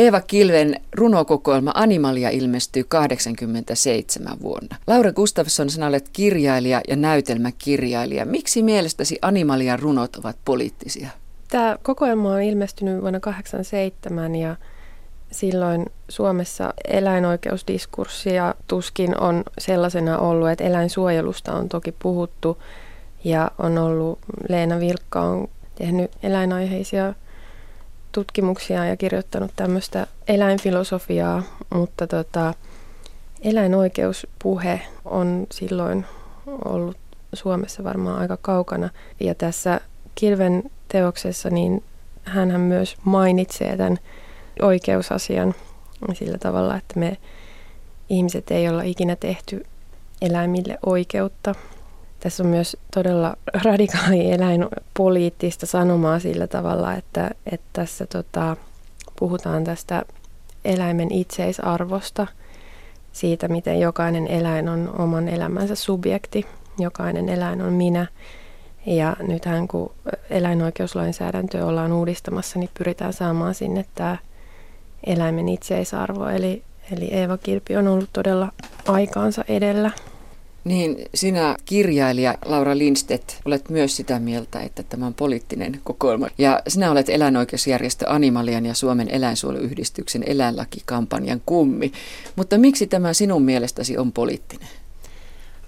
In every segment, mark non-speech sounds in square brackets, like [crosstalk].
Eeva Kilven runokokoelma Animalia ilmestyy 87 vuonna. Laura Gustafsson, sinä olet kirjailija ja näytelmäkirjailija. Miksi mielestäsi Animalian runot ovat poliittisia? Tämä kokoelma on ilmestynyt vuonna 1987 ja silloin Suomessa eläinoikeusdiskurssia tuskin on sellaisena ollut, että eläinsuojelusta on toki puhuttu ja on ollut, Leena Vilkka on tehnyt eläinaiheisia tutkimuksia ja kirjoittanut tämmöistä eläinfilosofiaa, mutta tota, eläinoikeuspuhe on silloin ollut Suomessa varmaan aika kaukana. Ja tässä Kilven teoksessa niin hän myös mainitsee tämän oikeusasian sillä tavalla, että me ihmiset ei olla ikinä tehty eläimille oikeutta. Tässä on myös todella radikaali eläinpoliittista sanomaa sillä tavalla, että, että tässä tota, puhutaan tästä eläimen itseisarvosta, siitä miten jokainen eläin on oman elämänsä subjekti, jokainen eläin on minä. Ja nythän kun eläinoikeuslainsäädäntöä ollaan uudistamassa, niin pyritään saamaan sinne tämä eläimen itseisarvo. Eli, eli Eeva Kilpi on ollut todella aikaansa edellä. Niin, sinä kirjailija Laura Lindstedt olet myös sitä mieltä, että tämä on poliittinen kokoelma. Ja sinä olet eläinoikeusjärjestö Animalian ja Suomen eläinsuojeluyhdistyksen eläinlakikampanjan kummi. Mutta miksi tämä sinun mielestäsi on poliittinen?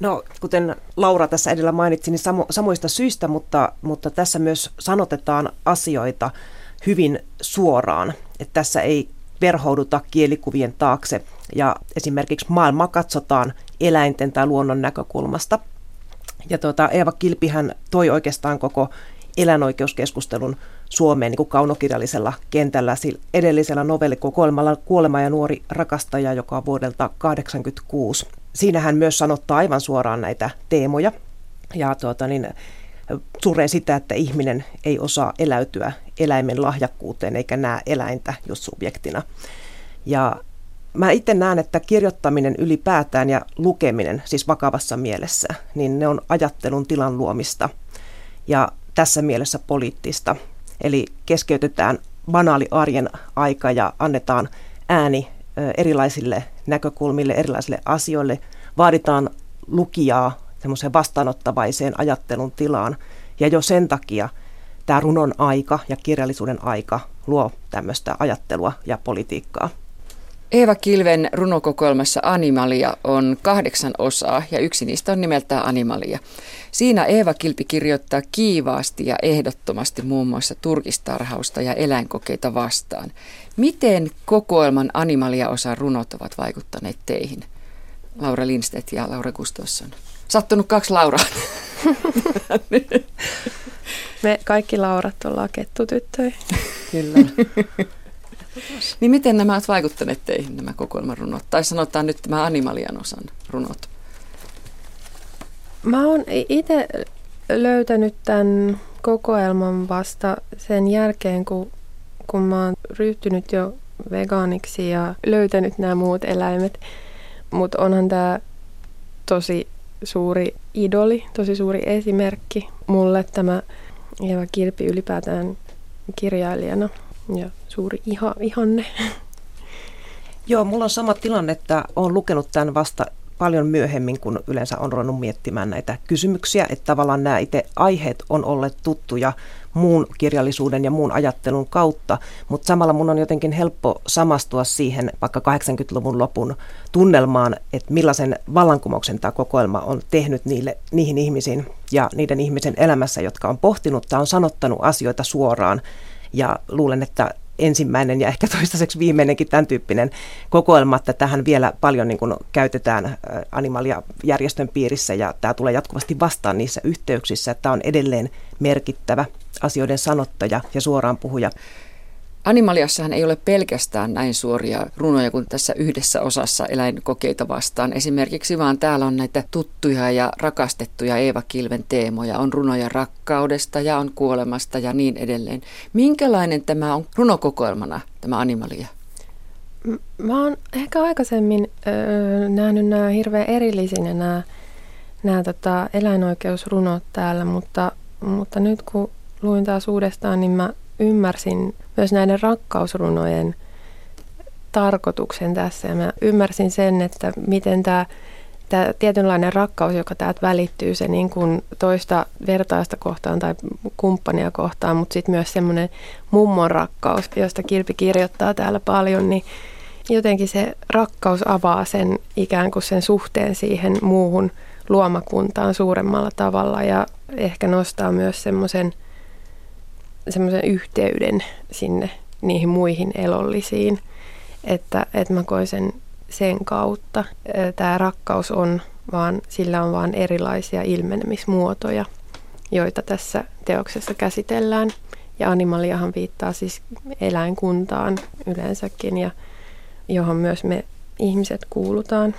No, kuten Laura tässä edellä mainitsi, niin samo, samoista syistä, mutta, mutta tässä myös sanotetaan asioita hyvin suoraan. Että tässä ei verhouduta kielikuvien taakse ja esimerkiksi maailmaa katsotaan eläinten tai luonnon näkökulmasta. Ja tuota, Eeva Kilpihän toi oikeastaan koko eläinoikeuskeskustelun Suomeen niin kuin kaunokirjallisella kentällä edellisellä novellikokoelmalla Kuolema ja nuori rakastaja, joka on vuodelta 1986. Siinä hän myös sanottaa aivan suoraan näitä teemoja ja tuota, niin, suree sitä, että ihminen ei osaa eläytyä eläimen lahjakkuuteen eikä näe eläintä just subjektina. Ja mä itse näen, että kirjoittaminen ylipäätään ja lukeminen, siis vakavassa mielessä, niin ne on ajattelun tilan luomista ja tässä mielessä poliittista. Eli keskeytetään banaali arjen aika ja annetaan ääni erilaisille näkökulmille, erilaisille asioille. Vaaditaan lukijaa semmoiseen vastaanottavaiseen ajattelun tilaan. Ja jo sen takia tämä runon aika ja kirjallisuuden aika luo tämmöistä ajattelua ja politiikkaa. Eeva Kilven runokokoelmassa Animalia on kahdeksan osaa ja yksi niistä on nimeltään Animalia. Siinä Eeva Kilpi kirjoittaa kiivaasti ja ehdottomasti muun muassa turkistarhausta ja eläinkokeita vastaan. Miten kokoelman Animalia-osan runot ovat vaikuttaneet teihin? Laura Lindstedt ja Laura Gustafsson. Sattunut kaksi Lauraa. [laughs] Me kaikki Laurat ollaan kettutyttöjä. Kyllä. Niin miten nämä ovat vaikuttaneet teihin, nämä kokoelman runot? Tai sanotaan nyt tämä Animalian osan runot. Mä oon itse löytänyt tämän kokoelman vasta sen jälkeen, kun, kun mä oon ryhtynyt jo vegaaniksi ja löytänyt nämä muut eläimet. Mutta onhan tämä tosi suuri idoli, tosi suuri esimerkki mulle tämä Eeva Kilpi ylipäätään kirjailijana ja suuri iha, ihanne. Joo, mulla on sama tilanne, että olen lukenut tämän vasta paljon myöhemmin, kun yleensä on ruvennut miettimään näitä kysymyksiä, että tavallaan nämä itse aiheet on olleet tuttuja muun kirjallisuuden ja muun ajattelun kautta, mutta samalla mun on jotenkin helppo samastua siihen vaikka 80-luvun lopun tunnelmaan, että millaisen vallankumouksen tämä kokoelma on tehnyt niille, niihin ihmisiin ja niiden ihmisen elämässä, jotka on pohtinut tai on sanottanut asioita suoraan. Ja luulen, että ensimmäinen ja ehkä [laughs] toistaiseksi viimeinenkin tämän tyyppinen kokoelma, että tähän vielä paljon niin kuin käytetään Animalia-järjestön piirissä ja tämä tulee jatkuvasti vastaan niissä yhteyksissä, että tämä on edelleen merkittävä asioiden sanottaja ja suoraan puhuja. Animaliassahan ei ole pelkästään näin suoria runoja kuin tässä yhdessä osassa eläinkokeita vastaan esimerkiksi, vaan täällä on näitä tuttuja ja rakastettuja Eeva Kilven teemoja. On runoja rakkaudesta ja on kuolemasta ja niin edelleen. Minkälainen tämä on runokokoelmana, tämä Animalia? Mä oon ehkä aikaisemmin öö, nähnyt nämä hirveän erillisinä nämä, nämä tota, eläinoikeusrunot täällä, mutta, mutta nyt kun luin taas uudestaan, niin mä ymmärsin myös näiden rakkausrunojen tarkoituksen tässä. Ja mä ymmärsin sen, että miten tämä tämä tietynlainen rakkaus, joka täältä välittyy, se niin kuin toista vertaista kohtaan tai kumppania kohtaan, mutta sitten myös semmoinen mummon rakkaus, josta Kilpi kirjoittaa täällä paljon, niin jotenkin se rakkaus avaa sen ikään kuin sen suhteen siihen muuhun luomakuntaan suuremmalla tavalla ja ehkä nostaa myös semmoisen semmoisen yhteyden sinne niihin muihin elollisiin, että, että mä koin sen sen kautta. Tämä rakkaus on vaan, sillä on vaan erilaisia ilmenemismuotoja, joita tässä teoksessa käsitellään. Ja animaliahan viittaa siis eläinkuntaan yleensäkin ja johon myös me ihmiset kuulutaan.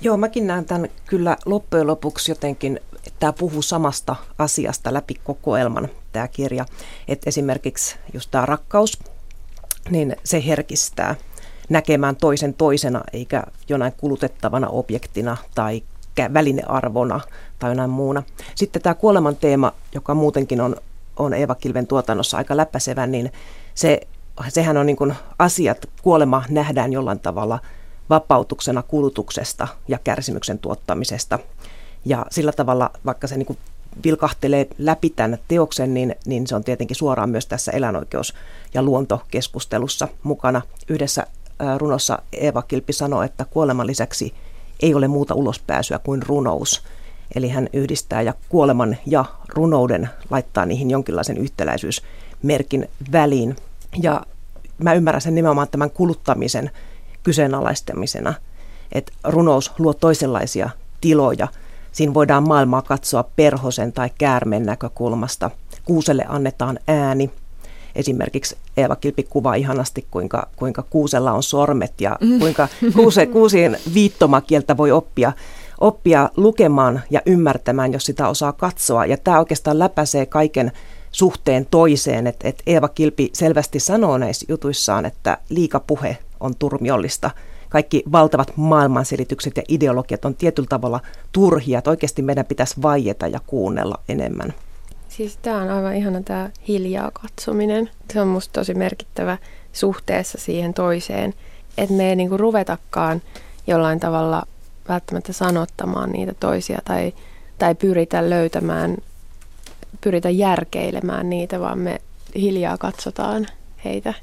Joo, mäkin näen tämän kyllä loppujen lopuksi jotenkin, että tämä puhuu samasta asiasta läpi kokoelman, tämä kirja. Että esimerkiksi just tämä rakkaus, niin se herkistää näkemään toisen toisena eikä jonain kulutettavana objektina tai välinearvona tai jonain muuna. Sitten tämä kuoleman teema, joka muutenkin on, on Eeva Kilven tuotannossa aika läppäsevä, niin se, sehän on niin kuin asiat, kuolema nähdään jollain tavalla vapautuksena kulutuksesta ja kärsimyksen tuottamisesta. Ja sillä tavalla, vaikka se niin kuin vilkahtelee läpi tämän teoksen, niin, niin se on tietenkin suoraan myös tässä eläinoikeus- ja luontokeskustelussa mukana yhdessä runossa Eeva Kilpi sanoo, että kuoleman lisäksi ei ole muuta ulospääsyä kuin runous. Eli hän yhdistää ja kuoleman ja runouden laittaa niihin jonkinlaisen yhtäläisyysmerkin väliin. Ja mä ymmärrän sen nimenomaan tämän kuluttamisen kyseenalaistamisena, että runous luo toisenlaisia tiloja. Siinä voidaan maailmaa katsoa perhosen tai käärmeen näkökulmasta. Kuuselle annetaan ääni, esimerkiksi Eeva Kilpi kuvaa ihanasti, kuinka, kuinka kuusella on sormet ja mm. kuinka kuuse, kuusien viittomakieltä voi oppia, oppia lukemaan ja ymmärtämään, jos sitä osaa katsoa. Ja tämä oikeastaan läpäisee kaiken suhteen toiseen, että et Eeva Kilpi selvästi sanoo näissä jutuissaan, että liikapuhe on turmiollista. Kaikki valtavat maailmanselitykset ja ideologiat on tietyllä tavalla turhia, että oikeasti meidän pitäisi vaieta ja kuunnella enemmän. Siis tämä on aivan ihana tämä hiljaa katsominen. Se on musta tosi merkittävä suhteessa siihen toiseen, että me ei niinku ruvetakaan jollain tavalla välttämättä sanottamaan niitä toisia tai, tai pyritä löytämään, pyritä järkeilemään niitä, vaan me hiljaa katsotaan heitä.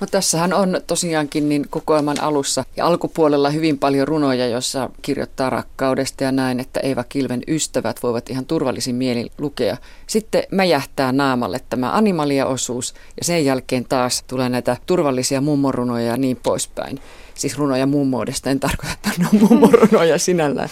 No tässähän on tosiaankin niin kokoelman alussa ja alkupuolella hyvin paljon runoja, jossa kirjoittaa rakkaudesta ja näin, että Eeva Kilven ystävät voivat ihan turvallisin mielin lukea. Sitten mäjähtää naamalle tämä animalia-osuus ja sen jälkeen taas tulee näitä turvallisia mummorunoja ja niin poispäin. Siis runoja mummoudesta, en tarkoita, että ne on mummorunoja sinällään.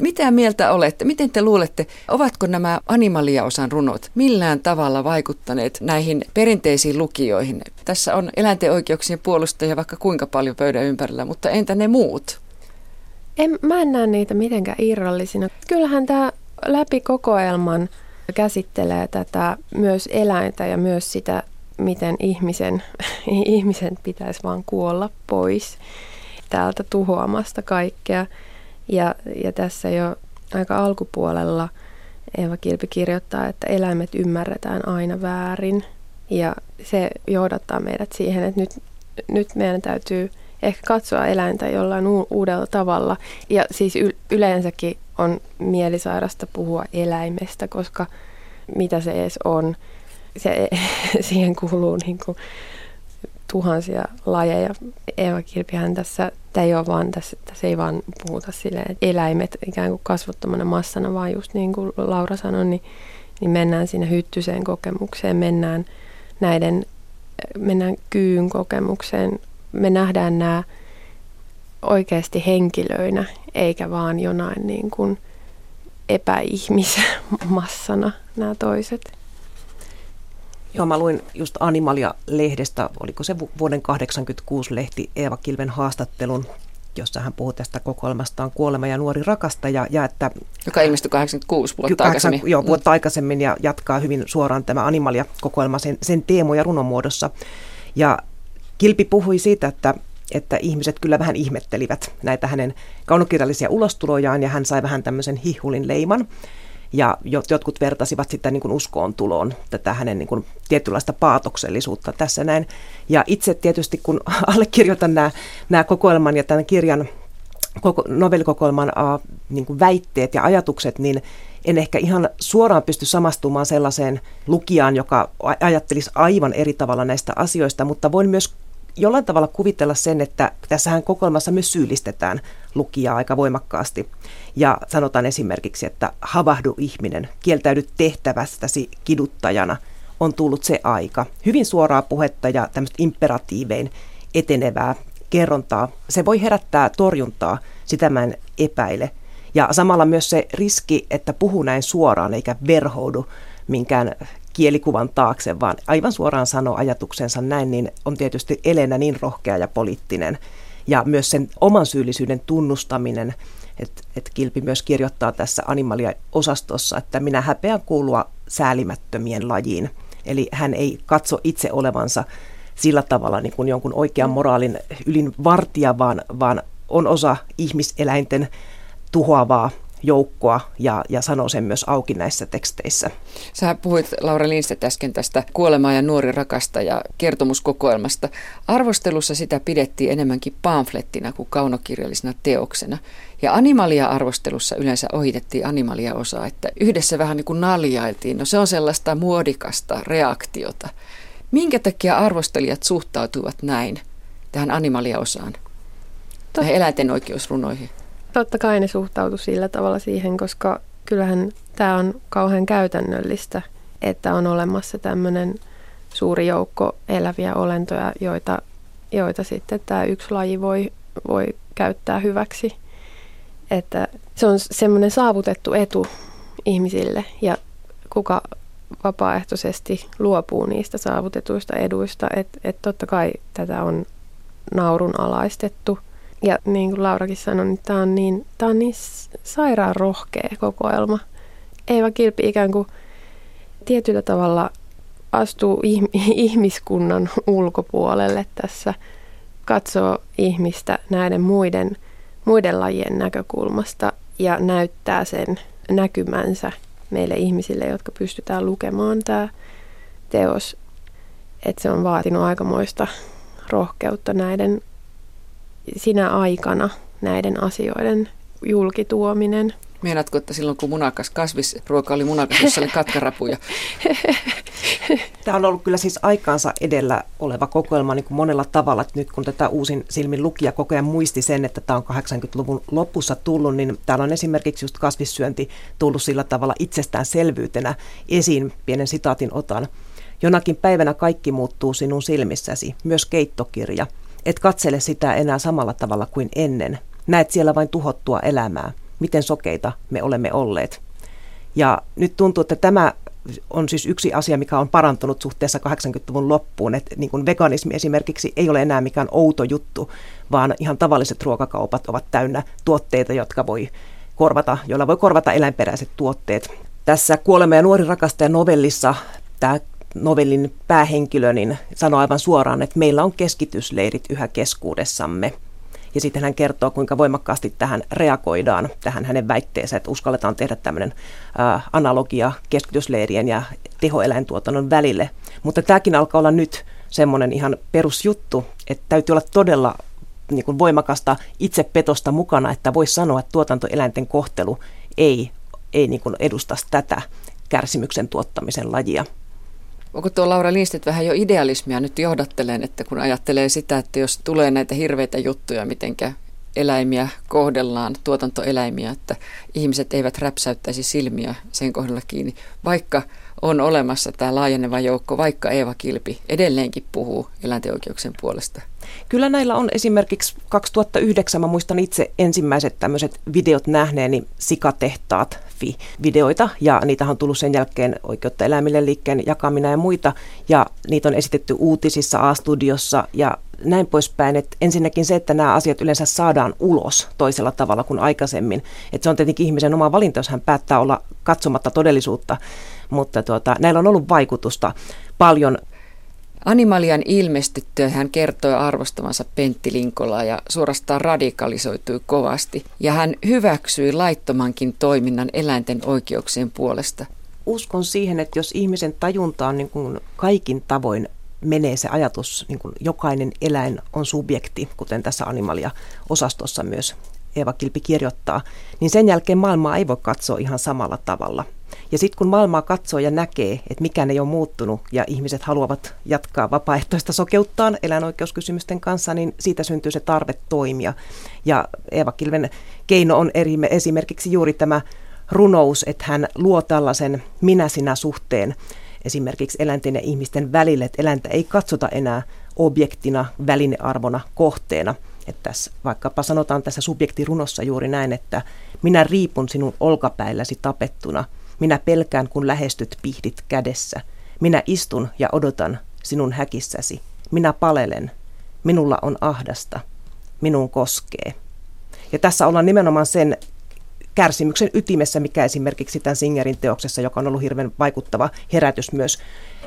Mitä mieltä olette? Miten te luulette, ovatko nämä Animalia-osan runot millään tavalla vaikuttaneet näihin perinteisiin lukijoihin? Tässä on eläinten oikeuksien puolustajia vaikka kuinka paljon pöydän ympärillä, mutta entä ne muut? En, mä en näe niitä mitenkään irrallisina. Kyllähän tämä läpi kokoelman käsittelee tätä myös eläintä ja myös sitä, miten ihmisen, [laughs] ihmisen pitäisi vaan kuolla pois täältä tuhoamasta kaikkea. Ja, ja tässä jo aika alkupuolella Eva Kilpi kirjoittaa, että eläimet ymmärretään aina väärin. Ja se johdattaa meidät siihen, että nyt, nyt meidän täytyy ehkä katsoa eläintä jollain u- uudella tavalla. Ja siis y- yleensäkin on mielisairasta puhua eläimestä, koska mitä se edes on. Se, [laughs] siihen kuuluu niin kuin tuhansia lajeja. Eeva Kilpihän tässä, tämä ei ole vaan, tässä, tässä ei vaan puhuta silleen, että eläimet ikään kuin kasvottomana massana, vaan just niin kuin Laura sanoi, niin, niin mennään sinne hyttyseen kokemukseen, mennään näiden, mennään kyyn kokemukseen. Me nähdään nämä oikeasti henkilöinä, eikä vaan jonain niin kuin epäihmismassana nämä toiset. Joo, mä luin just Animalia-lehdestä, oliko se vuoden 86 lehti Eeva Kilven haastattelun, jossa hän puhuu tästä kokoelmastaan Kuolema ja nuori rakastaja. Ja että, Joka ilmestyi 86 vuotta 8, aikaisemmin. Joo, vuotta mm. aikaisemmin ja jatkaa hyvin suoraan tämä Animalia-kokoelma sen, sen teemo- ja runomuodossa. Ja Kilpi puhui siitä, että että ihmiset kyllä vähän ihmettelivät näitä hänen kaunokirjallisia ulostulojaan ja hän sai vähän tämmöisen hihulin leiman. Ja jotkut vertasivat sitä niin kuin uskoon tuloon, tätä hänen niin kuin tietynlaista paatoksellisuutta tässä näin. Ja itse tietysti kun [laughs] allekirjoitan nämä, nämä kokoelman ja tämän kirjan koko, novellikokoelman äh, niin kuin väitteet ja ajatukset, niin en ehkä ihan suoraan pysty samastumaan sellaiseen lukijaan, joka ajattelisi aivan eri tavalla näistä asioista, mutta voin myös jollain tavalla kuvitella sen, että tässähän kokoelmassa myös syyllistetään lukijaa aika voimakkaasti. Ja sanotaan esimerkiksi, että havahdu ihminen, kieltäydy tehtävästäsi kiduttajana, on tullut se aika. Hyvin suoraa puhetta ja tämmöistä imperatiivein etenevää kerrontaa. Se voi herättää torjuntaa, sitä mä en epäile. Ja samalla myös se riski, että puhuu näin suoraan eikä verhoudu minkään kielikuvan taakse, vaan aivan suoraan sanoo ajatuksensa näin, niin on tietysti Elena niin rohkea ja poliittinen. Ja myös sen oman syyllisyyden tunnustaminen, että et Kilpi myös kirjoittaa tässä Animalia-osastossa, että minä häpeän kuulua säälimättömien lajiin. Eli hän ei katso itse olevansa sillä tavalla niin kuin jonkun oikean moraalin ylin vartija, vaan, vaan on osa ihmiseläinten tuhoavaa joukkoa ja, ja sanoo sen myös auki näissä teksteissä. Sä puhuit Laura Lindstedt äsken tästä Kuolemaa ja nuori rakasta ja kertomuskokoelmasta. Arvostelussa sitä pidettiin enemmänkin pamflettina kuin kaunokirjallisena teoksena. Ja animalia-arvostelussa yleensä ohitettiin animalia-osaa, että yhdessä vähän niin kuin naljailtiin. No se on sellaista muodikasta reaktiota. Minkä takia arvostelijat suhtautuvat näin tähän animalia-osaan, tähän eläinten oikeusrunoihin? Totta kai ne suhtautu sillä tavalla siihen, koska kyllähän tämä on kauhean käytännöllistä, että on olemassa tämmöinen suuri joukko eläviä olentoja, joita, joita sitten tämä yksi laji voi, voi käyttää hyväksi. Että se on semmoinen saavutettu etu ihmisille ja kuka vapaaehtoisesti luopuu niistä saavutetuista eduista. Että et totta kai tätä on naurun alaistettu. Ja niin kuin Laurakin sanoi, niin tämä on niin, tämä on niin sairaan rohkea kokoelma. Eeva Kilpi ikään kuin tietyllä tavalla astuu [laughs] ihmiskunnan ulkopuolelle tässä, katsoo ihmistä näiden muiden, muiden lajien näkökulmasta ja näyttää sen näkymänsä meille ihmisille, jotka pystytään lukemaan tämä teos. Että se on vaatinut aikamoista rohkeutta näiden sinä aikana näiden asioiden julkituominen. Meinaatko, että silloin kun munakas kasvisruoka oli munakas, jossa oli katkarapuja? [laughs] Tämä on ollut kyllä siis aikaansa edellä oleva kokoelma niin kuin monella tavalla. Että nyt kun tätä uusin silmin lukija koko ajan muisti sen, että tämä on 80-luvun lopussa tullut, niin täällä on esimerkiksi just kasvissyönti tullut sillä tavalla itsestäänselvyytenä esiin. Pienen sitaatin otan. Jonakin päivänä kaikki muuttuu sinun silmissäsi, myös keittokirja. Et katsele sitä enää samalla tavalla kuin ennen. Näet siellä vain tuhottua elämää. Miten sokeita me olemme olleet. Ja nyt tuntuu, että tämä on siis yksi asia, mikä on parantunut suhteessa 80-luvun loppuun. Että niin kuin veganismi esimerkiksi ei ole enää mikään outo juttu, vaan ihan tavalliset ruokakaupat ovat täynnä tuotteita, jotka voi korvata, joilla voi korvata eläinperäiset tuotteet. Tässä Kuolema ja nuori rakastaja novellissa tämä novellin päähenkilö niin sanoo aivan suoraan, että meillä on keskitysleirit yhä keskuudessamme. Ja sitten hän kertoo, kuinka voimakkaasti tähän reagoidaan, tähän hänen väitteensä, että uskalletaan tehdä tämmöinen analogia keskitysleirien ja tehoeläintuotannon välille. Mutta tämäkin alkaa olla nyt semmoinen ihan perusjuttu, että täytyy olla todella niin kuin voimakasta itsepetosta mukana, että voisi sanoa, että tuotantoeläinten kohtelu ei, ei niin kuin edusta tätä kärsimyksen tuottamisen lajia. Onko tuo Laura Lindstedt vähän jo idealismia nyt johdattelen, että kun ajattelee sitä, että jos tulee näitä hirveitä juttuja, mitenkä eläimiä kohdellaan, tuotantoeläimiä, että ihmiset eivät räpsäyttäisi silmiä sen kohdalla kiinni, vaikka on olemassa tämä laajeneva joukko, vaikka Eeva Kilpi edelleenkin puhuu eläinten oikeuksien puolesta. Kyllä näillä on esimerkiksi 2009, mä muistan itse ensimmäiset tämmöiset videot nähneeni sikatehtaat videoita ja niitä on tullut sen jälkeen oikeutta eläimille liikkeen jakamina ja muita ja niitä on esitetty uutisissa A-studiossa ja näin poispäin. Että ensinnäkin se, että nämä asiat yleensä saadaan ulos toisella tavalla kuin aikaisemmin. Että se on tietenkin ihmisen oma valinta, jos hän päättää olla katsomatta todellisuutta, mutta tuota, näillä on ollut vaikutusta paljon Animalian ilmestyttyä hän kertoi arvostamansa Pentti Linkolaa ja suorastaan radikalisoitui kovasti. Ja hän hyväksyi laittomankin toiminnan eläinten oikeuksien puolesta. Uskon siihen, että jos ihmisen tajuntaan niin kuin kaikin tavoin menee se ajatus, niin kuin jokainen eläin on subjekti, kuten tässä Animalia-osastossa myös Eeva Kilpi kirjoittaa, niin sen jälkeen maailmaa ei voi katsoa ihan samalla tavalla. Ja sitten kun maailmaa katsoo ja näkee, että mikään ei ole muuttunut ja ihmiset haluavat jatkaa vapaaehtoista sokeuttaan eläinoikeuskysymysten kanssa, niin siitä syntyy se tarve toimia. Ja Eeva Kilven keino on eri, esimerkiksi juuri tämä runous, että hän luo tällaisen minä-sinä suhteen esimerkiksi eläinten ja ihmisten välille, että eläintä ei katsota enää objektina, välinearvona, kohteena. Että tässä, vaikkapa sanotaan tässä subjektirunossa juuri näin, että minä riipun sinun olkapäilläsi tapettuna, minä pelkään kun lähestyt pihdit kädessä, minä istun ja odotan sinun häkissäsi, minä palelen, minulla on ahdasta, minun koskee. Ja tässä ollaan nimenomaan sen kärsimyksen ytimessä, mikä esimerkiksi tämän Singerin teoksessa, joka on ollut hirveän vaikuttava herätys myös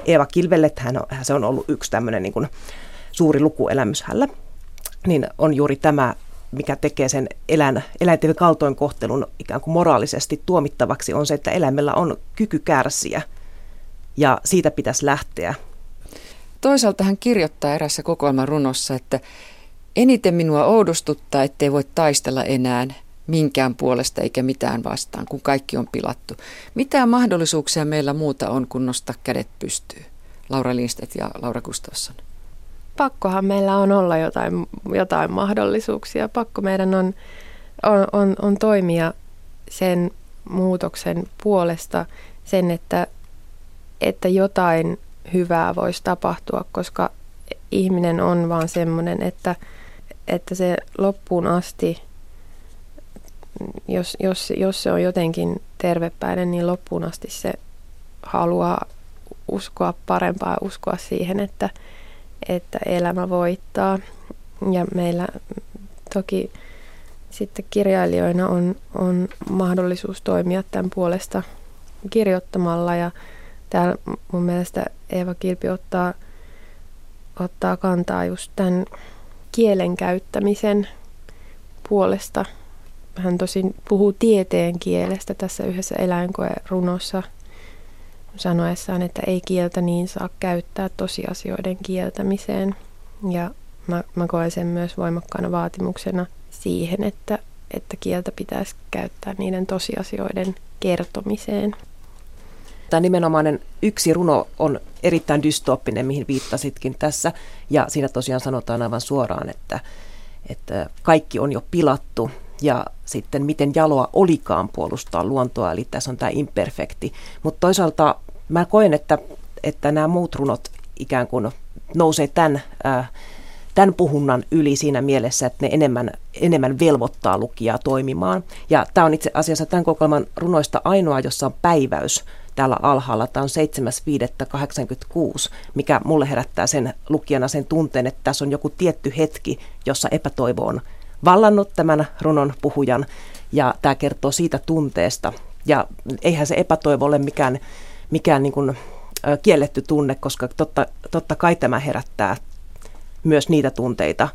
Eeva Kilvelle, että hän on, se on ollut yksi tämmöinen niin kuin suuri lukuelämys niin on juuri tämä, mikä tekee sen eläin, eläinten kaltoinkohtelun ikään kuin moraalisesti tuomittavaksi, on se, että eläimellä on kyky kärsiä ja siitä pitäisi lähteä. Toisaalta hän kirjoittaa erässä kokoelman runossa, että eniten minua oudostuttaa, ettei voi taistella enää minkään puolesta eikä mitään vastaan, kun kaikki on pilattu. Mitä mahdollisuuksia meillä muuta on, kun nostaa kädet pystyy? Laura Lindstedt ja Laura Gustafsson. Pakkohan meillä on olla jotain, jotain mahdollisuuksia. Pakko meidän on, on, on, on toimia sen muutoksen puolesta, sen, että, että jotain hyvää voisi tapahtua, koska ihminen on vaan semmoinen, että, että se loppuun asti – jos, jos, jos se on jotenkin tervepäinen, niin loppuun asti se haluaa uskoa parempaa, uskoa siihen, että, että elämä voittaa. Ja meillä toki sitten kirjailijoina on, on mahdollisuus toimia tämän puolesta kirjoittamalla. Ja täällä mun mielestä Eeva Kilpi ottaa, ottaa kantaa just tämän kielen käyttämisen puolesta – hän tosin puhuu tieteen kielestä tässä yhdessä eläinkoerunossa sanoessaan, että ei kieltä niin saa käyttää tosiasioiden kieltämiseen. Ja mä, mä koen sen myös voimakkaana vaatimuksena siihen, että, että kieltä pitäisi käyttää niiden tosiasioiden kertomiseen. Tämä nimenomainen yksi runo on erittäin dystooppinen, mihin viittasitkin tässä. Ja siinä tosiaan sanotaan aivan suoraan, että, että kaikki on jo pilattu ja sitten miten jaloa olikaan puolustaa luontoa, eli tässä on tämä imperfekti. Mutta toisaalta mä koen, että, että nämä muut runot ikään kuin nousee tämän, ää, tämän puhunnan yli siinä mielessä, että ne enemmän, enemmän velvoittaa lukijaa toimimaan. Ja tämä on itse asiassa tämän kokoelman runoista ainoa, jossa on päiväys täällä alhaalla. Tämä on 7.5.86, mikä mulle herättää sen lukijana sen tunteen, että tässä on joku tietty hetki, jossa epätoivo on vallannut tämän runon puhujan ja tämä kertoo siitä tunteesta. Ja eihän se epätoivo ole mikään, mikään niin kuin, kielletty tunne, koska totta, totta kai tämä herättää myös niitä tunteita.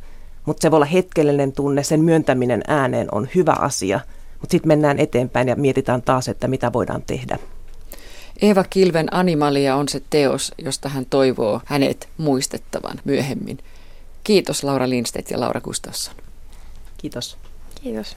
Mutta se voi olla hetkellinen tunne, sen myöntäminen ääneen on hyvä asia, mutta sitten mennään eteenpäin ja mietitään taas, että mitä voidaan tehdä. Eeva Kilven Animalia on se teos, josta hän toivoo hänet muistettavan myöhemmin. Kiitos Laura Lindstedt ja Laura Gustafsson. Kiitos. Kiitos.